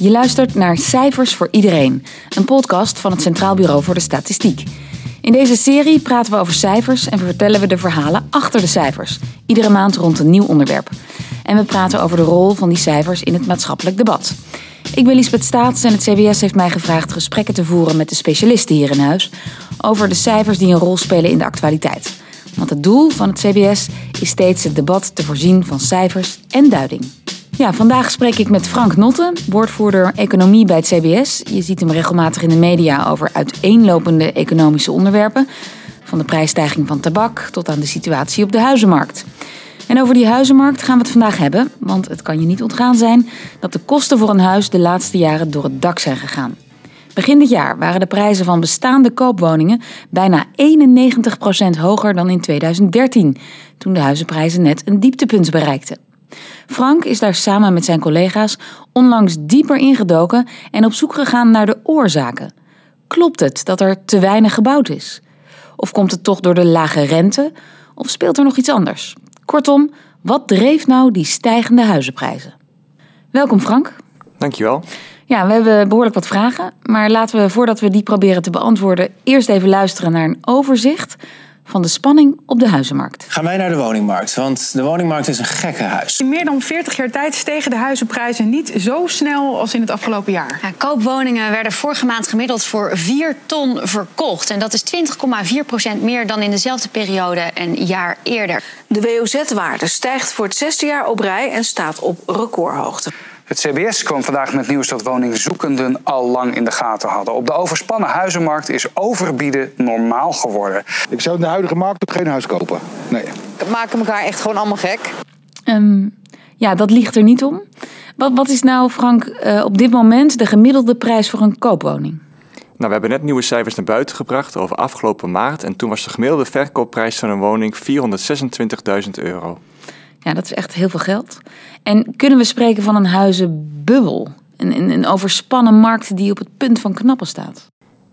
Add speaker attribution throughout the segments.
Speaker 1: Je luistert naar Cijfers voor Iedereen, een podcast van het Centraal Bureau voor de Statistiek. In deze serie praten we over cijfers en vertellen we de verhalen achter de cijfers. Iedere maand rond een nieuw onderwerp. En we praten over de rol van die cijfers in het maatschappelijk debat. Ik ben Lisbeth Staats en het CBS heeft mij gevraagd gesprekken te voeren met de specialisten hier in huis over de cijfers die een rol spelen in de actualiteit. Want het doel van het CBS is steeds het debat te voorzien van cijfers en duiding. Ja, vandaag spreek ik met Frank Notte, woordvoerder economie bij het CBS. Je ziet hem regelmatig in de media over uiteenlopende economische onderwerpen. Van de prijsstijging van tabak tot aan de situatie op de huizenmarkt. En over die huizenmarkt gaan we het vandaag hebben, want het kan je niet ontgaan zijn dat de kosten voor een huis de laatste jaren door het dak zijn gegaan. Begin dit jaar waren de prijzen van bestaande koopwoningen bijna 91% hoger dan in 2013, toen de huizenprijzen net een dieptepunt bereikten. Frank is daar samen met zijn collega's onlangs dieper ingedoken en op zoek gegaan naar de oorzaken. Klopt het dat er te weinig gebouwd is? Of komt het toch door de lage rente? Of speelt er nog iets anders? Kortom, wat dreef nou die stijgende huizenprijzen? Welkom Frank.
Speaker 2: Dankjewel.
Speaker 1: Ja, we hebben behoorlijk wat vragen, maar laten we voordat we die proberen te beantwoorden eerst even luisteren naar een overzicht van de spanning op de huizenmarkt.
Speaker 3: Gaan wij naar de woningmarkt, want de woningmarkt is een gekke huis.
Speaker 4: In meer dan 40 jaar tijd stegen de huizenprijzen niet zo snel als in het afgelopen jaar.
Speaker 5: Ja, koopwoningen werden vorige maand gemiddeld voor 4 ton verkocht. En dat is 20,4 procent meer dan in dezelfde periode een jaar eerder.
Speaker 6: De WOZ-waarde stijgt voor het zesde jaar op rij en staat op recordhoogte.
Speaker 7: Het CBS kwam vandaag met nieuws dat woningzoekenden al lang in de gaten hadden. Op de overspannen huizenmarkt is overbieden normaal geworden.
Speaker 8: Ik zou in de huidige markt ook geen huis kopen. Nee.
Speaker 9: We maken elkaar echt gewoon allemaal gek.
Speaker 1: Um, ja, dat ligt er niet om. Wat, wat is nou, Frank, uh, op dit moment de gemiddelde prijs voor een koopwoning?
Speaker 2: Nou, we hebben net nieuwe cijfers naar buiten gebracht over afgelopen maart. En toen was de gemiddelde verkoopprijs van een woning 426.000 euro.
Speaker 1: Ja, dat is echt heel veel geld. En kunnen we spreken van een huizenbubbel? Een, een, een overspannen markt die op het punt van knappen staat?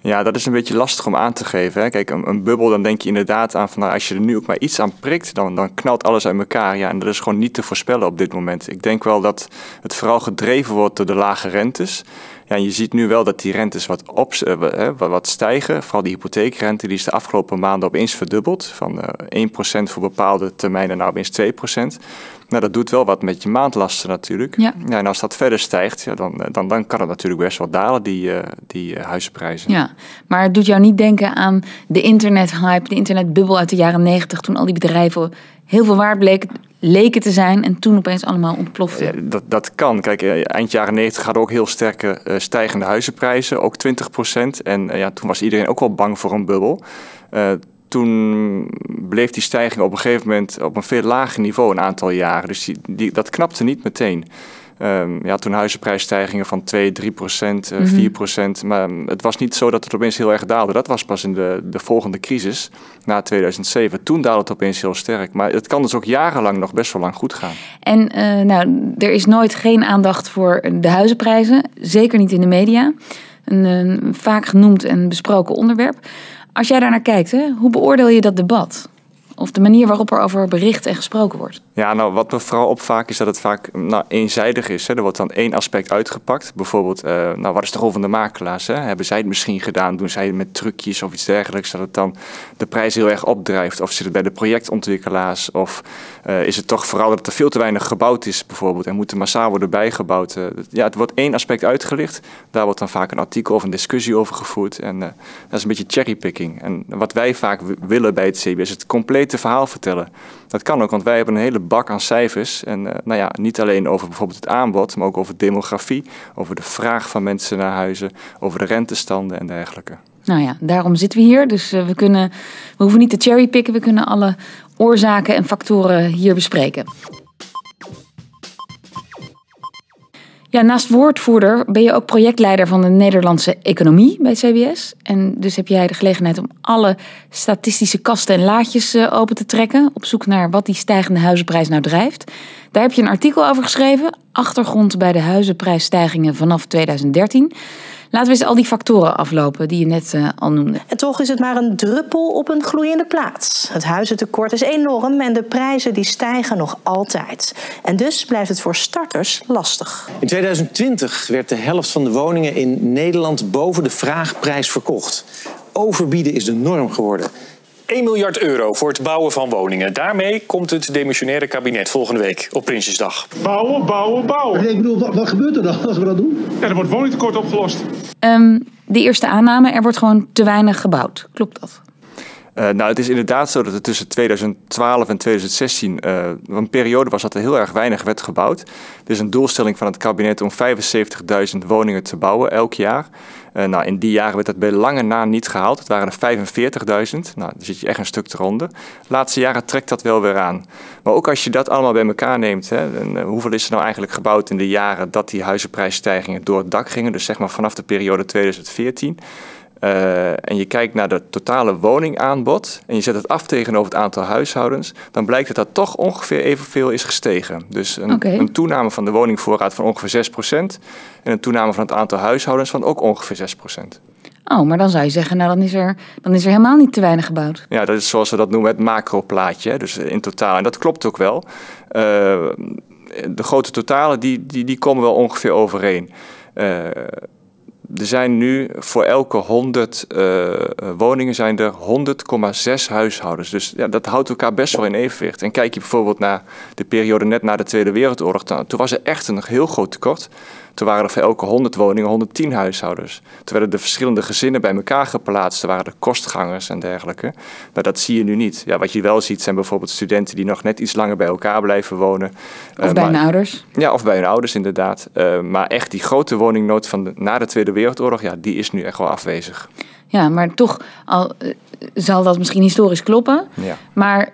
Speaker 2: Ja, dat is een beetje lastig om aan te geven. Hè. Kijk, een, een, bubbel, dan denk je inderdaad aan van nou, als je er nu ook maar iets aan prikt, dan, dan knalt alles uit elkaar. Ja, en dat is gewoon niet te voorspellen op dit moment. Ik denk wel dat het vooral gedreven wordt door de lage rentes. Ja, je ziet nu wel dat die rentes wat, op, uh, wat stijgen. Vooral die hypotheekrente die is de afgelopen maanden opeens verdubbeld. Van uh, 1% voor bepaalde termijnen naar opeens 2%. Nou, dat doet wel wat met je maandlasten natuurlijk. Ja. ja en als dat verder stijgt, ja, dan, dan, dan kan het natuurlijk best wel dalen, die, uh, die huizenprijzen.
Speaker 1: Ja, maar het doet jou niet denken aan de internethype, de internetbubbel uit de jaren 90, toen al die bedrijven heel veel waard bleken, leken te zijn en toen opeens allemaal ontplofte. Ja,
Speaker 2: dat, dat kan. Kijk, eind jaren 90 hadden ook heel sterke uh, stijgende huizenprijzen, ook 20 procent. En uh, ja, toen was iedereen ook wel bang voor een bubbel. Toen bleef die stijging op een gegeven moment op een veel lager niveau een aantal jaren. Dus die, die, dat knapte niet meteen. Um, ja, toen huizenprijsstijgingen van 2, 3 procent, uh, 4 procent. Maar het was niet zo dat het opeens heel erg daalde. Dat was pas in de, de volgende crisis, na 2007. Toen daalde het opeens heel sterk. Maar het kan dus ook jarenlang nog best wel lang goed gaan.
Speaker 1: En uh, nou, er is nooit geen aandacht voor de huizenprijzen. Zeker niet in de media. Een, een vaak genoemd en besproken onderwerp. Als jij daar naar kijkt, hè, hoe beoordeel je dat debat? Of de manier waarop er over bericht en gesproken wordt?
Speaker 2: Ja, nou wat me vooral opvaakt is dat het vaak nou, eenzijdig is. Hè. Er wordt dan één aspect uitgepakt. Bijvoorbeeld, uh, nou wat is de rol van de makelaars? Hè? Hebben zij het misschien gedaan? Doen zij het met trucjes of iets dergelijks? Dat het dan de prijs heel erg opdrijft? Of zit het bij de projectontwikkelaars? Of uh, is het toch vooral dat er veel te weinig gebouwd is bijvoorbeeld? En moet er massaal worden bijgebouwd? Uh, ja, het wordt één aspect uitgelicht. Daar wordt dan vaak een artikel of een discussie over gevoerd. En dat is een beetje cherrypicking. En wat wij vaak willen bij het CB is het complete verhaal vertellen. Dat kan ook, want wij hebben een hele bak aan cijfers. En uh, nou ja, niet alleen over bijvoorbeeld het aanbod, maar ook over demografie, over de vraag van mensen naar huizen, over de rentestanden en dergelijke.
Speaker 1: Nou ja, daarom zitten we hier. Dus uh, we, kunnen, we hoeven niet te cherrypicken, we kunnen alle oorzaken en factoren hier bespreken. Naast woordvoerder ben je ook projectleider van de Nederlandse economie bij CBS. En dus heb jij de gelegenheid om alle statistische kasten en laadjes open te trekken. Op zoek naar wat die stijgende huizenprijs nou drijft. Daar heb je een artikel over geschreven. Achtergrond bij de huizenprijsstijgingen vanaf 2013. Laten we eens al die factoren aflopen die je net uh, al noemde.
Speaker 10: En toch is het maar een druppel op een gloeiende plaats. Het huizentekort is enorm en de prijzen die stijgen nog altijd. En dus blijft het voor starters lastig.
Speaker 3: In 2020 werd de helft van de woningen in Nederland boven de vraagprijs verkocht. Overbieden is de norm geworden.
Speaker 11: 1 miljard euro voor het bouwen van woningen. Daarmee komt het demissionaire kabinet volgende week op Prinsjesdag.
Speaker 12: Bouwen, bouwen, bouwen.
Speaker 13: Ik bedoel, wat, wat, gebeurt er dan als we dat doen?
Speaker 12: Ja, er wordt woningtekort opgelost.
Speaker 1: Um, de eerste aanname, er wordt gewoon te weinig gebouwd. Klopt dat?
Speaker 2: Uh, nou, het is inderdaad zo dat er tussen 2012 en 2016 uh, een periode was dat er heel erg weinig werd gebouwd. Er is een doelstelling van het kabinet om 75.000 woningen te bouwen elk jaar. Uh, nou, in die jaren werd dat bij lange na niet gehaald. Het waren er 45.000. Nou, dan zit je echt een stuk eronder. De laatste jaren trekt dat wel weer aan. Maar ook als je dat allemaal bij elkaar neemt, hè, hoeveel is er nou eigenlijk gebouwd in de jaren dat die huizenprijsstijgingen door het dak gingen, dus zeg maar vanaf de periode 2014. Uh, en je kijkt naar het totale woningaanbod en je zet het af tegenover het aantal huishoudens, dan blijkt dat dat toch ongeveer evenveel is gestegen. Dus een, okay. een toename van de woningvoorraad van ongeveer 6% en een toename van het aantal huishoudens van ook ongeveer 6%.
Speaker 1: Oh, maar dan zou je zeggen, nou dan is, er, dan is er helemaal niet te weinig gebouwd.
Speaker 2: Ja, dat is zoals we dat noemen het macroplaatje, dus in totaal. En dat klopt ook wel. Uh, de grote totalen, die, die, die komen wel ongeveer overeen. Uh, er zijn nu voor elke 100 uh, woningen zijn er 100,6 huishoudens. Dus ja, dat houdt elkaar best wel in evenwicht. En kijk je bijvoorbeeld naar de periode net na de Tweede Wereldoorlog, dan, toen was er echt een heel groot tekort. Toen waren er voor elke 100 woningen 110 huishoudens. Toen werden de verschillende gezinnen bij elkaar geplaatst. Er waren de kostgangers en dergelijke. Maar dat zie je nu niet. Ja, wat je wel ziet zijn bijvoorbeeld studenten die nog net iets langer bij elkaar blijven wonen.
Speaker 1: Of uh, bij hun ouders.
Speaker 2: Ja, of bij hun ouders inderdaad. Uh, maar echt die grote woningnood van de, na de Tweede Wereldoorlog, ja, die is nu echt wel afwezig.
Speaker 1: Ja, maar toch al, uh, zal dat misschien historisch kloppen.
Speaker 2: Ja.
Speaker 1: Maar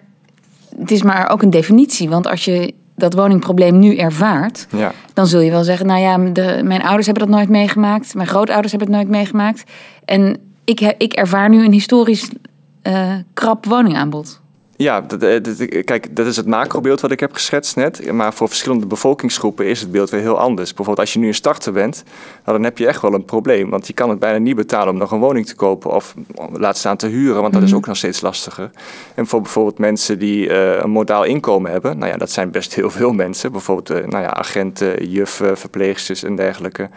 Speaker 1: het is maar ook een definitie. Want als je dat woningprobleem nu ervaart,
Speaker 2: ja.
Speaker 1: dan zul je wel zeggen: Nou ja, de, mijn ouders hebben dat nooit meegemaakt, mijn grootouders hebben het nooit meegemaakt. En ik, ik ervaar nu een historisch uh, krap woningaanbod.
Speaker 2: Ja, dat, dat, kijk, dat is het macrobeeld wat ik heb geschetst net. Maar voor verschillende bevolkingsgroepen is het beeld weer heel anders. Bijvoorbeeld als je nu een starter bent, nou, dan heb je echt wel een probleem. Want je kan het bijna niet betalen om nog een woning te kopen of laat staan te huren, want dat is ook nog steeds lastiger. En voor bijvoorbeeld mensen die uh, een modaal inkomen hebben, nou ja, dat zijn best heel veel mensen. Bijvoorbeeld uh, nou ja, agenten, juffen, verpleegsters en dergelijke.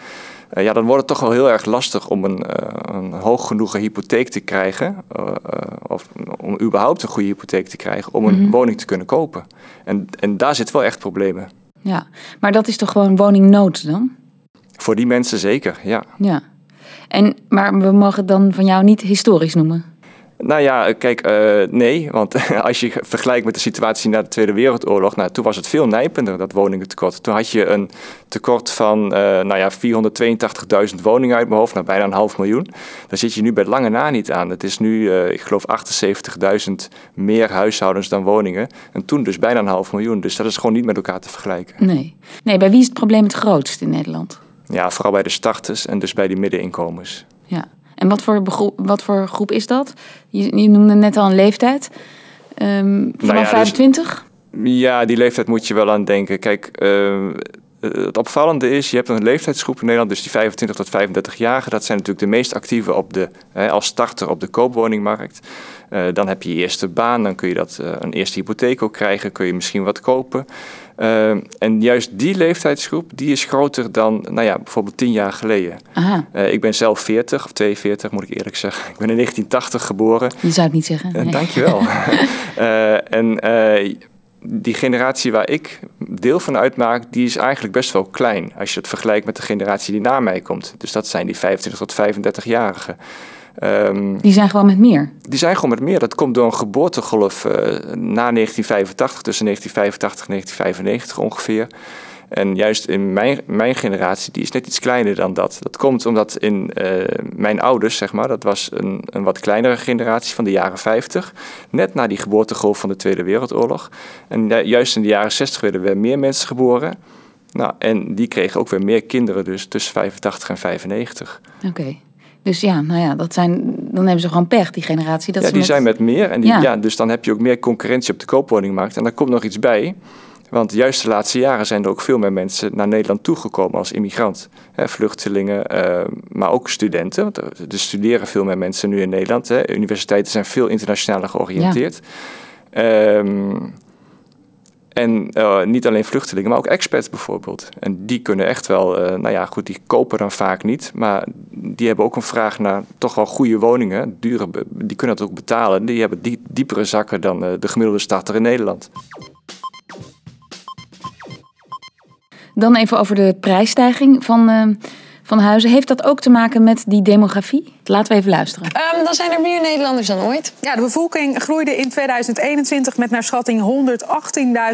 Speaker 2: Uh, ja, dan wordt het toch wel heel erg lastig om een, uh, een hoog genoegen hypotheek te krijgen. Uh, of om überhaupt een goede hypotheek te krijgen om een mm -hmm. woning te kunnen kopen. En, en daar zit wel echt problemen.
Speaker 1: Ja, maar dat is toch gewoon woningnood dan?
Speaker 2: Voor die mensen zeker, ja.
Speaker 1: Ja. En, maar we mogen het dan van jou niet historisch noemen?
Speaker 2: Nou ja, kijk, uh, nee. Want als je vergelijkt met de situatie na de Tweede Wereldoorlog, nou, toen was het veel nijpender, dat woningentekort. Toen had je een tekort van uh, nou ja, 482.000 woningen uit mijn hoofd, nou, bijna een half miljoen. Daar zit je nu bij lange na niet aan. Het is nu, uh, ik geloof, 78.000 meer huishoudens dan woningen. En toen dus bijna een half miljoen. Dus dat is gewoon niet met elkaar te vergelijken.
Speaker 1: Nee. Nee, bij wie is het probleem het grootst in Nederland?
Speaker 2: Ja, vooral bij de starters en dus bij die middeninkomens.
Speaker 1: Ja. En wat voor, begroep, wat voor groep is dat? Je, je noemde net al een leeftijd. Um, vanaf nou ja, 25?
Speaker 2: Dus, ja, die leeftijd moet je wel aan denken. Kijk, uh, het opvallende is, je hebt een leeftijdsgroep in Nederland, dus die 25 tot 35-jarigen. Dat zijn natuurlijk de meest actieve op de, hè, als starter op de koopwoningmarkt. Uh, dan heb je je eerste baan, dan kun je dat, uh, een eerste hypotheek ook krijgen, kun je misschien wat kopen. Uh, en juist die leeftijdsgroep, die is groter dan, nou ja, bijvoorbeeld tien jaar geleden. Uh, ik ben zelf 40 of 42, moet ik eerlijk zeggen. Ik ben in 1980 geboren.
Speaker 1: Je zou het niet zeggen.
Speaker 2: Nee. Dankjewel. en die generatie waar ik deel van uitmaak, die is eigenlijk best wel klein. Als je het vergelijkt met de generatie die na mij komt. Dus dat zijn die 25 tot 35-jarigen.
Speaker 1: Um, die zijn gewoon met meer?
Speaker 2: Die zijn gewoon met meer. Dat komt door een geboortegolf uh, na 1985, tussen 1985 en 1995 ongeveer. En juist in mijn, mijn generatie, die is net iets kleiner dan dat. Dat komt omdat in uh, mijn ouders, zeg maar, dat was een, een wat kleinere generatie van de jaren 50. Net na die geboortegolf van de Tweede Wereldoorlog. En uh, juist in de jaren 60 werden weer meer mensen geboren. Nou, en die kregen ook weer meer kinderen, dus tussen 85 en 95.
Speaker 1: Oké. Okay. Dus ja, nou ja, dat zijn, dan hebben ze gewoon pech, die generatie. Dat
Speaker 2: ja, die met... zijn met meer. En die, ja. ja. dus dan heb je ook meer concurrentie op de koopwoningmarkt. En daar komt nog iets bij. Want juist de laatste jaren zijn er ook veel meer mensen naar Nederland toegekomen als immigrant. Vluchtelingen, uh, maar ook studenten. Want er, studeren veel meer mensen nu in Nederland. Universiteiten zijn veel internationaler georiënteerd. Ja. Um, en uh, niet alleen vluchtelingen, maar ook expats bijvoorbeeld. En die kunnen echt wel, uh, nou ja, goed, die kopen dan vaak niet. Maar die hebben ook een vraag naar toch wel goede woningen. Dure, die kunnen dat ook betalen. Die hebben die, diepere zakken dan uh, de gemiddelde starter in Nederland.
Speaker 1: Dan even over de prijsstijging van van huizen. Heeft dat ook te maken met die demografie? Laten we even luisteren.
Speaker 14: Um, dan zijn er meer Nederlanders dan ooit.
Speaker 4: Ja, de bevolking groeide in 2021 met naar schatting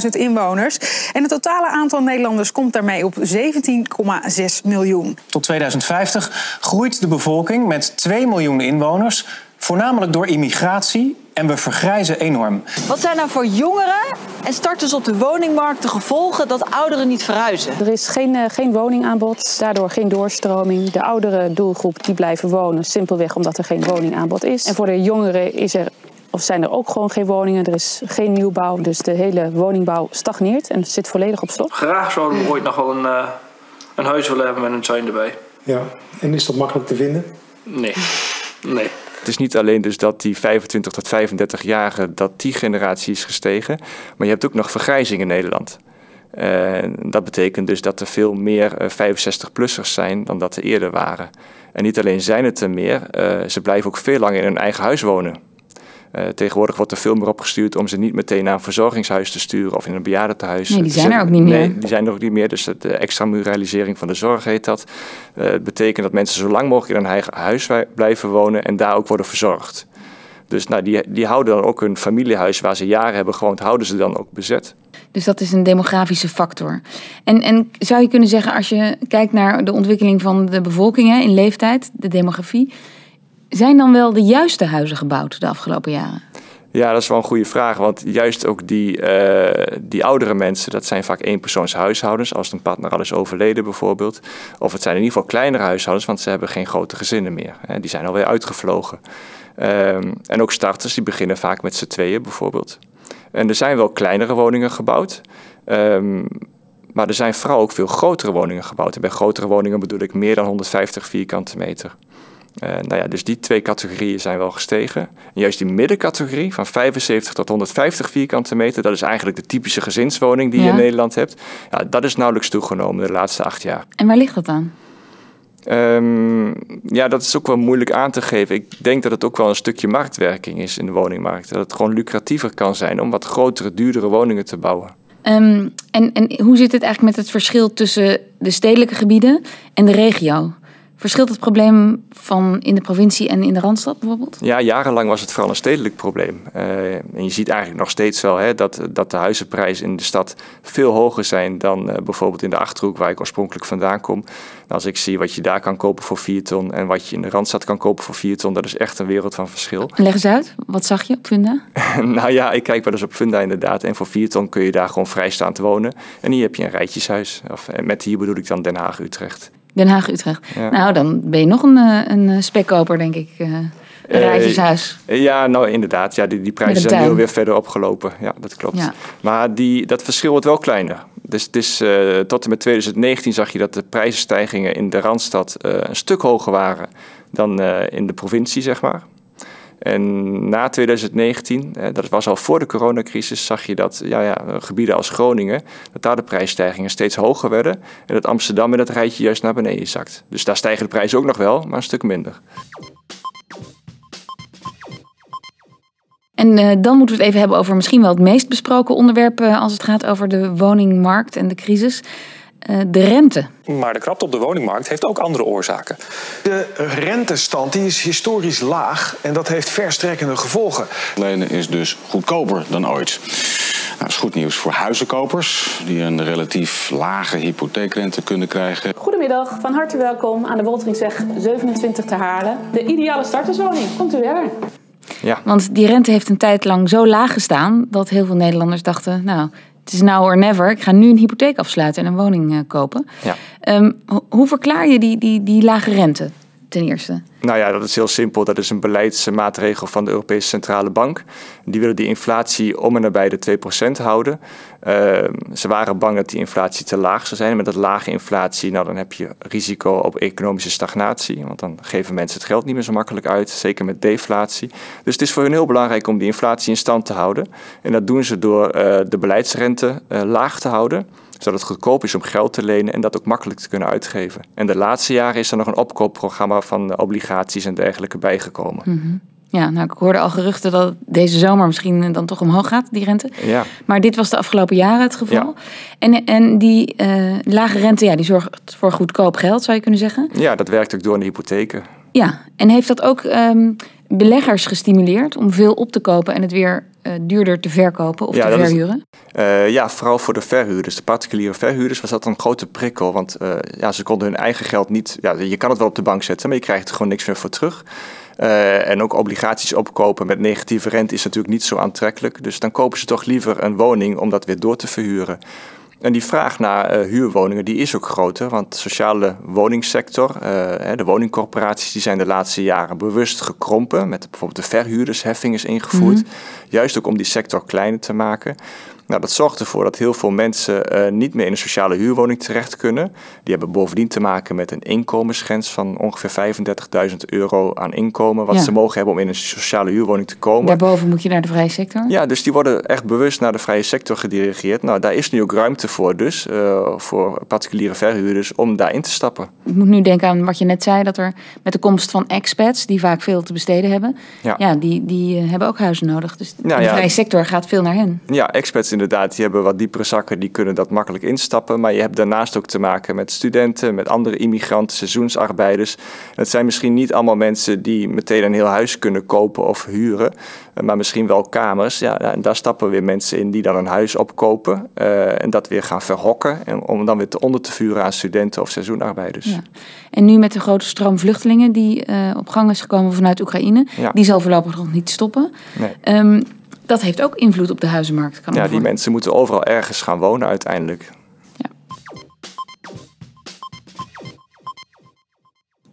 Speaker 4: 118.000 inwoners. En het totale aantal Nederlanders komt daarmee op 17,6 miljoen.
Speaker 3: Tot 2050 groeit de bevolking met 2 miljoen inwoners, voornamelijk door immigratie en we vergrijzen enorm.
Speaker 15: Wat zijn nou voor jongeren en starters op de woningmarkt de gevolgen dat ouderen niet verhuizen?
Speaker 16: Er is geen, uh, geen woningaanbod, daardoor geen doorstroming. De oudere doelgroep die blijven wonen, simpelweg omdat er geen woningaanbod is. En voor de jongeren is er of zijn er ook gewoon geen woningen, er is geen nieuwbouw. Dus de hele woningbouw stagneert en zit volledig op slot.
Speaker 17: Graag zouden we ooit nog wel een, uh, een huis willen hebben met een tuin erbij.
Speaker 13: Ja, en is dat makkelijk te vinden?
Speaker 17: Nee, nee.
Speaker 2: Het is niet alleen dus dat die 25 tot 35-jarigen, dat die generatie is gestegen, maar je hebt ook nog vergrijzing in Nederland. Dat betekent dus dat er veel meer 65-plussers eh, zijn dan dat er eerder waren. En niet alleen zijn het er meer, uh, ze blijven ook veel langer in hun eigen huis wonen. Uh, tegenwoordig wordt er veel meer opgestuurd om ze niet meteen naar een verzorgingshuis te sturen of in een bejaardentehuis.
Speaker 1: Nee, die zijn er ook niet meer.
Speaker 2: Nee, die zijn er ook niet meer. Dus de extramuralisering van de zorg heet dat. Uh, het betekent dat mensen zo lang mogelijk in hun eigen huis blijven wonen en daar ook worden verzorgd. Dus nou, die, die houden dan ook hun familiehuis waar ze jaren hebben gewoond, houden ze dan ook bezet.
Speaker 1: Dus dat is een demografische factor. En, en zou je kunnen zeggen, als je kijkt naar de ontwikkeling van de bevolking hè, in leeftijd, de demografie, zijn dan wel de juiste huizen gebouwd de afgelopen jaren?
Speaker 2: Ja, dat is wel een goede vraag. Want juist ook die, uh, die oudere mensen, dat zijn vaak eenpersoonshuishoudens. Als een partner al is overleden bijvoorbeeld. Of het zijn in ieder geval kleinere huishoudens, want ze hebben geen grote gezinnen meer. Die zijn alweer uitgevlogen. Um, en ook starters, die beginnen vaak met z'n tweeën bijvoorbeeld. En er zijn wel kleinere woningen gebouwd. Um, maar er zijn vooral ook veel grotere woningen gebouwd. En bij grotere woningen bedoel ik meer dan 150 vierkante meter. Uh, nou ja, dus die twee categorieën zijn wel gestegen. En juist die middencategorie van 75 tot 150 vierkante meter, dat is eigenlijk de typische gezinswoning die je in Nederland hebt. Ja, dat is nauwelijks toegenomen de laatste acht jaar.
Speaker 1: En waar ligt dat aan?
Speaker 2: Um, ja, dat is ook wel moeilijk aan te geven. Ik denk dat het ook wel een stukje marktwerking is in de woningmarkt. Dat het gewoon lucratiever kan zijn om wat grotere, duurdere woningen te bouwen.
Speaker 1: Um, en, en hoe zit het eigenlijk met het verschil tussen de stedelijke gebieden en de regio? Verschilt het probleem van in de provincie en in de Randstad bijvoorbeeld?
Speaker 2: Ja, jarenlang was het vooral een stedelijk probleem. Uh, en je ziet eigenlijk nog steeds wel hè, dat, dat de huizenprijzen in de stad veel hoger zijn dan uh, bijvoorbeeld in de Achterhoek, waar ik oorspronkelijk vandaan kom. als ik zie wat je daar kan kopen voor 4 ton en wat je in de Randstad kan kopen voor 4 ton, dat is echt een wereld van verschil.
Speaker 1: Leg eens uit, wat zag je op Funda?
Speaker 2: nou ja, ik kijk wel eens op Funda inderdaad. En voor 4 ton kun je daar gewoon vrijstaand wonen. En hier heb je een rijtjeshuis. Of, met hier bedoel ik dan Den Haag, Utrecht.
Speaker 1: Den Haag, Utrecht. Nou, dan ben je nog een, eh, een eh, spekkoper, denk ik. Uh, een rijtjeshuis.
Speaker 2: ja, nou inderdaad. Ja, die, die prijzen zijn nu weer verder opgelopen. Ja, dat klopt. Ja. Maar die, dat verschil wordt wel kleiner. Dus uh, tot en met 2019 zag je dat de prijzenstijgingen in de Randstad uh, een stuk hoger waren dan in de provincie, zeg maar. En na 2019, dat was al voor de coronacrisis, zag je dat ja, ja, gebieden als Groningen, dat daar de prijsstijgingen steeds hoger werden. En dat Amsterdam in dat rijtje juist naar beneden zakt. Dus daar stijgen de prijzen ook nog wel, maar een stuk minder.
Speaker 1: En uh, dan moeten we het even hebben over misschien wel het meest besproken onderwerp uh, als het gaat over de woningmarkt en de crisis. Uh, de rente.
Speaker 11: Maar de krapte op de woningmarkt heeft ook andere oorzaken.
Speaker 18: De rentestand die is historisch laag en dat heeft verstrekkende gevolgen.
Speaker 19: Lenen is dus goedkoper dan ooit. Nou, dat is goed nieuws voor huizenkopers die een relatief lage hypotheekrente kunnen krijgen.
Speaker 16: Goedemiddag, van harte welkom aan de Wolteringsweg 27 te Haarlem. De ideale starterswoning, komt u weer.
Speaker 1: Ja. Want die rente heeft een tijd lang zo laag gestaan dat heel veel Nederlanders dachten, nou, het is now or never. Ik ga nu een hypotheek afsluiten en een woning uh, kopen. Ja. Um, hoe verklaar je die, die, die lage rente? Ten eerste?
Speaker 2: Nou ja, dat is heel simpel. Dat is een beleidsmaatregel van de Europese Centrale Bank. Die willen die inflatie om en nabij de 2% houden. Uh, ze waren bang dat die inflatie te laag zou zijn. Met dat lage inflatie, nou, dan heb je risico op economische stagnatie. Want dan geven mensen het geld niet meer zo makkelijk uit. Zeker met deflatie. Dus het is voor hen heel belangrijk om die inflatie in stand te houden. En dat doen ze door uh, de beleidsrente uh, laag te houden zodat het goedkoop is om geld te lenen en dat ook makkelijk te kunnen uitgeven. En de laatste jaren is er nog een opkoopprogramma van obligaties en dergelijke bijgekomen.
Speaker 1: Mm -hmm. Ja, nou, ik hoorde al geruchten dat deze zomer misschien dan toch omhoog gaat, die rente.
Speaker 2: Ja.
Speaker 1: Maar dit was de afgelopen jaren het geval.
Speaker 2: Ja.
Speaker 1: En, en die uh, lage rente, ja, die zorgt voor goedkoop geld, zou je kunnen zeggen.
Speaker 2: Ja, dat werkt ook door in de hypotheken.
Speaker 1: Ja, en heeft dat ook um, beleggers gestimuleerd om veel op te kopen en het weer uh, duurder te verkopen of
Speaker 2: ja,
Speaker 1: te verhuren?
Speaker 2: Is, uh, ja, vooral voor de verhuurders. De particuliere verhuurders was dat een grote prikkel. Want uh, ja, ze konden hun eigen geld niet... Ja, je kan het wel op de bank zetten, maar je krijgt er gewoon niks meer voor terug. En ook obligaties opkopen met negatieve rente is natuurlijk niet zo aantrekkelijk. Dus dan kopen ze toch liever een woning om dat weer door te verhuren. En die vraag naar uh, huurwoningen die is ook groter, want de sociale woningsector, uh, de woningcorporaties, die zijn de laatste jaren bewust gekrompen. Met bijvoorbeeld de verhuurdersheffing is ingevoerd, mm -hmm. juist ook om die sector kleiner te maken. Nou, dat zorgt ervoor dat heel veel mensen uh, niet meer in een sociale huurwoning terecht kunnen. Die hebben bovendien te maken met een inkomensgrens van ongeveer 35.000 euro aan inkomen. Wat
Speaker 1: Ja.
Speaker 2: ze mogen hebben om in een sociale huurwoning te komen.
Speaker 1: Daarboven moet je naar de vrije sector.
Speaker 2: Ja, dus die worden echt bewust naar de vrije sector gedirigeerd. Nou, daar is nu ook ruimte voor dus, eh, voor particuliere verhuurders, om daarin te stappen.
Speaker 1: Ik moet nu denken aan wat je net zei, dat er met de komst van expats, die vaak veel te besteden hebben,
Speaker 2: Ja.
Speaker 1: die, die eh, hebben ook huizen nodig. Dus
Speaker 2: Nou
Speaker 1: de
Speaker 2: ja.
Speaker 1: vrije sector gaat veel naar hen.
Speaker 2: Ja, expats inderdaad, die hebben wat diepere zakken, die kunnen dat makkelijk instappen. Maar je hebt daarnaast ook te maken met studenten, met andere immigranten, seizoensarbeiders. Het zijn misschien niet allemaal mensen die meteen een heel huis kunnen kopen of huren, eh, maar misschien wel kamers. Ja, en daar stappen weer mensen in die dan een huis opkopen eh, en dat weer gaan verhokken. En om dan weer te onder te vuren aan studenten of seizoenarbeiders.
Speaker 1: Ja. En nu met de grote stroom vluchtelingen die eh, op gang is gekomen vanuit Oekraïne,
Speaker 2: Ja.
Speaker 1: die zal voorlopig nog niet stoppen.
Speaker 2: Nee.
Speaker 1: Ehm, dat heeft ook invloed op de huizenmarkt. Kan
Speaker 2: Ja, die mensen moeten overal ergens gaan wonen uiteindelijk.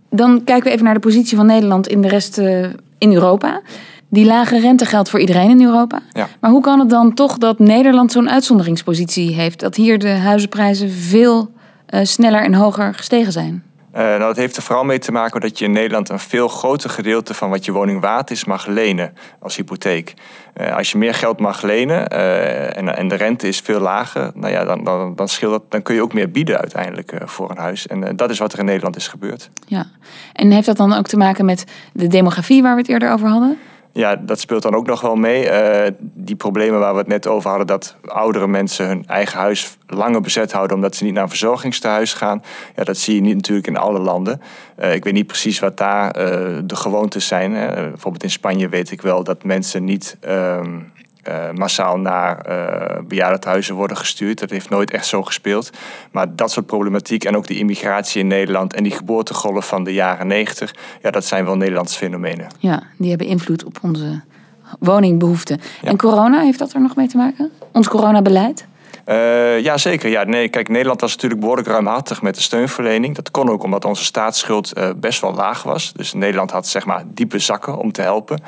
Speaker 1: Dan kijken we even naar de positie van Nederland in de rest eh, in Europa. Die lage rente geldt voor iedereen in Europa.
Speaker 2: Ja.
Speaker 1: Maar hoe kan het dan toch dat Nederland zo'n uitzonderingspositie heeft? Dat hier de huizenprijzen veel eh, sneller en hoger gestegen zijn?
Speaker 2: Eh, nou, dat heeft er vooral mee te maken dat je in Nederland een veel groter gedeelte van wat je woning waard is mag lenen als hypotheek. Eh, als je meer geld mag lenen eh, en, en de rente is veel lager, nou ja, dan, dan, dan, scheelt dan kun je ook meer bieden uiteindelijk voor een huis. En dat is wat er in Nederland is gebeurd.
Speaker 1: Ja. En heeft dat dan ook te maken met de demografie waar we het eerder over hadden?
Speaker 2: Ja, dat speelt dan ook nog wel mee. Eh, die problemen waar we het net over hadden, dat oudere mensen hun eigen huis langer bezet houden omdat ze niet naar een verzorgingstehuis gaan. Ja, dat zie je niet natuurlijk in alle landen. Eh, ik weet niet precies wat daar eh, de gewoontes zijn. Hè. Bijvoorbeeld in Spanje weet ik wel dat mensen niet ehm, eh, massaal naar eh bejaardentehuizen worden gestuurd. Dat heeft nooit echt zo gespeeld. Maar dat soort problematiek en ook die immigratie in Nederland en die geboortegolf van de jaren 90, ja, dat zijn wel Nederlandse fenomenen.
Speaker 1: Ja, die hebben invloed op onze woningbehoeften. En corona, heeft dat er nog mee te maken? Ons coronabeleid?
Speaker 2: Uh, ja, zeker. Ja, nee, kijk, Nederland was natuurlijk behoorlijk ruimhartig met de steunverlening. Dat kon ook omdat onze staatsschuld uh, best wel laag was. Dus Nederland had zeg maar diepe zakken om te helpen.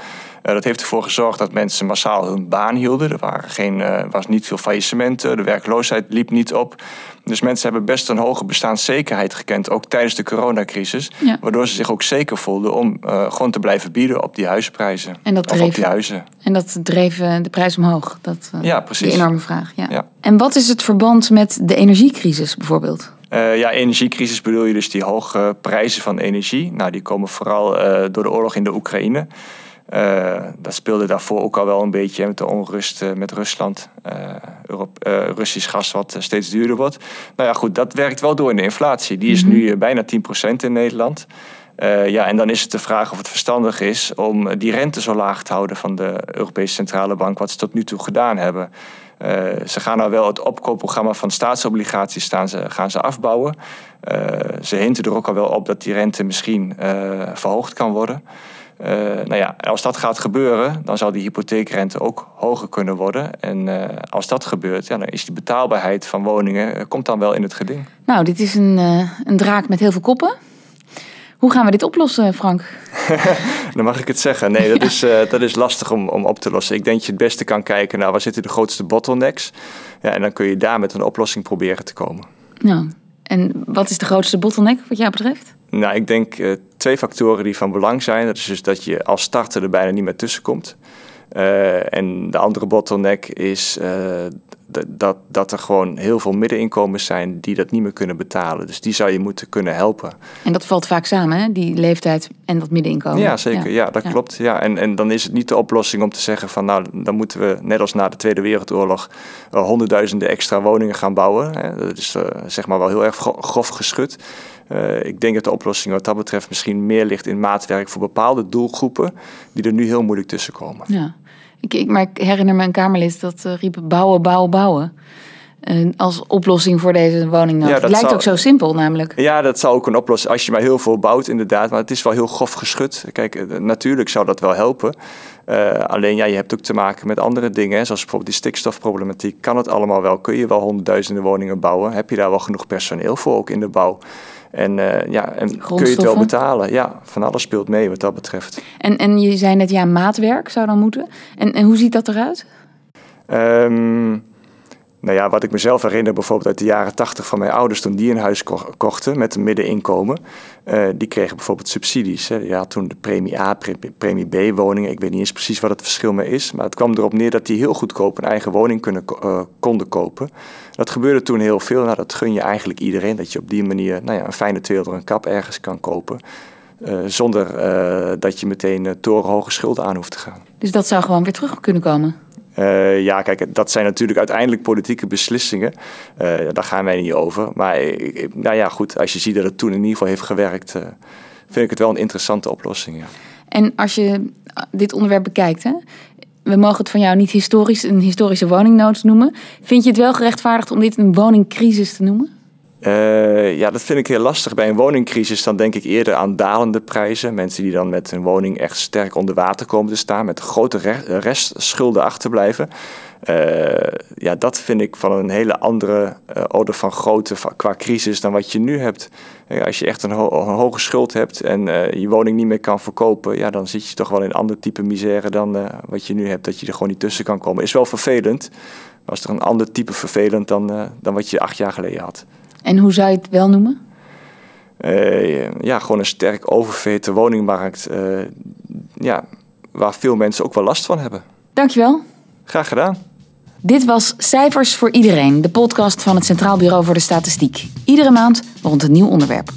Speaker 2: Uh, dat heeft ervoor gezorgd dat mensen massaal hun baan hielden. Er waren geen, was niet veel faillissementen, de werkloosheid liep niet op. Dus mensen hebben best een hoge bestaanszekerheid gekend, ook tijdens de coronacrisis.
Speaker 1: Ja.
Speaker 2: Waardoor ze zich ook zeker voelden om gewoon te blijven bieden op die huizenprijzen.
Speaker 1: En dat
Speaker 2: of
Speaker 1: dreef,
Speaker 2: op die huizen.
Speaker 1: En dat dreef de prijs omhoog. Dat,
Speaker 2: ja, precies.
Speaker 1: Die enorme vraag. Ja.
Speaker 2: ja.
Speaker 1: En wat is het verband met de energiecrisis bijvoorbeeld?
Speaker 2: Uh, ja, energiecrisis bedoel je dus die hoge prijzen van energie. Nou, die komen vooral uh, door de oorlog in de Oekraïne. Uh, dat speelde daarvoor ook al wel een beetje met de onrust met Rusland. Europe, Russisch gas wat steeds duurder wordt. Nou ja, goed, dat werkt wel door in de inflatie. Die is -hmm. nu bijna 10% in Nederland. Uh, ja, en dan is het de vraag of het verstandig is om die rente zo laag te houden van de Europese Centrale Bank, wat ze tot nu toe gedaan hebben. Uh, ze gaan nou wel het opkoopprogramma van staatsobligaties staan ze, gaan ze afbouwen. Uh, ze hinten er ook al wel op dat die rente misschien verhoogd kan worden. nou ja, als dat gaat gebeuren, dan zal die hypotheekrente ook hoger kunnen worden. En als dat gebeurt, ja, dan is die betaalbaarheid van woningen komt dan wel in het geding.
Speaker 1: Nou, dit is een, een draak met heel veel koppen. Hoe gaan we dit oplossen, Frank?
Speaker 2: Dan mag ik het zeggen. Nee, dat, is, uh, dat is lastig om, om op te lossen. Ik denk dat je het beste kan kijken naar waar zitten de grootste bottlenecks. Ja, en dan kun je daar met een oplossing proberen te komen.
Speaker 1: Nou, en wat is de grootste bottleneck wat jou betreft?
Speaker 2: Nou, ik denk uh, twee factoren die van belang zijn. Dat is dus dat je als starter er bijna niet meer tussenkomt. Uh, en de andere bottleneck is dat, dat er gewoon heel veel middeninkomens zijn die dat niet meer kunnen betalen. Dus die zou je moeten kunnen helpen.
Speaker 1: En dat valt vaak samen, hè? die leeftijd en dat middeninkomen.
Speaker 2: Ja, zeker. Ja, dat klopt. Ja. En, en dan is het niet de oplossing om te zeggen van nou, dan moeten we net als na de Tweede Wereldoorlog uh, honderdduizenden extra woningen gaan bouwen. Hè. Dat is uh, zeg maar wel heel erg grof geschud. Uh, ik denk dat de oplossing wat dat betreft misschien meer ligt in maatwerk voor bepaalde doelgroepen die er nu heel moeilijk tussen komen.
Speaker 1: Ja. Ik, ik, maar ik herinner me een Kamerlid dat uh, riep bouwen, bouwen, bouwen. Uh, als oplossing voor deze woningnood. Ja, het lijkt zou, ook zo simpel namelijk.
Speaker 2: Ja, dat zou ook een oplossing als je maar heel veel bouwt inderdaad. Maar het is wel heel grof geschud. Kijk, uh, natuurlijk zou dat wel helpen. alleen ja, je hebt ook te maken met andere dingen. Zoals bijvoorbeeld die stikstofproblematiek. Kan het allemaal wel? Kun je wel honderdduizenden woningen bouwen? Heb je daar wel genoeg personeel voor ook in de bouw? En, uh, ja, en kun je het wel betalen? Ja, van alles speelt mee wat dat betreft.
Speaker 1: En, en je zei net, ja, maatwerk zou dan moeten. En, en hoe ziet dat eruit?
Speaker 2: Um, nou ja, wat ik mezelf herinner, bijvoorbeeld uit de jaren tachtig van mijn ouders, toen die een huis ko kochten met een middeninkomen, uh, die kregen bijvoorbeeld subsidies. Hè. Toen de premie A, premie B woningen. Ik weet niet eens precies wat het verschil mee is, maar het kwam erop neer dat die heel goedkoop een eigen woning kunnen, uh, konden kopen. Dat gebeurde toen heel veel. Nou, dat gun je eigenlijk iedereen, dat je op die manier nou ja, een fijne tweede een kap ergens kan kopen. Uh, zonder dat je meteen torenhoge schulden aan hoeft te gaan.
Speaker 1: Dus dat zou gewoon weer terug kunnen komen?
Speaker 2: Uh, ja, kijk, dat zijn natuurlijk uiteindelijk politieke beslissingen. Uh, daar gaan wij niet over. Maar ik, nou ja, goed, als je ziet dat het toen in ieder geval heeft gewerkt, vind ik het wel een interessante oplossing. Ja.
Speaker 1: En als je dit onderwerp bekijkt, hè, we mogen het van jou niet historisch een historische woningnood noemen. Vind je het wel gerechtvaardigd om dit een woningcrisis te noemen?
Speaker 2: Uh, ja, dat vind ik heel lastig. Bij een woningcrisis dan denk ik eerder aan dalende prijzen. Mensen die dan met hun woning echt sterk onder water komen te staan, met grote restschulden achterblijven. Uh, ja, dat vind ik van een hele andere uh, orde van grootte qua crisis dan wat je nu hebt. Als je echt een, ho een hoge schuld hebt en je woning niet meer kan verkopen, ja, dan zit je toch wel in een ander type misère dan wat je nu hebt, dat je er gewoon niet tussen kan komen. Is wel vervelend, maar is er een ander type vervelend dan, dan wat je acht jaar geleden had.
Speaker 1: En hoe zou je het wel noemen?
Speaker 2: Uh, ja, gewoon een sterk oververhitte woningmarkt. Uh, ja, waar veel mensen ook wel last van hebben.
Speaker 1: Dankjewel.
Speaker 2: Graag gedaan.
Speaker 1: Dit was Cijfers voor Iedereen, de podcast van het Centraal Bureau voor de Statistiek. Iedere maand rond een nieuw onderwerp.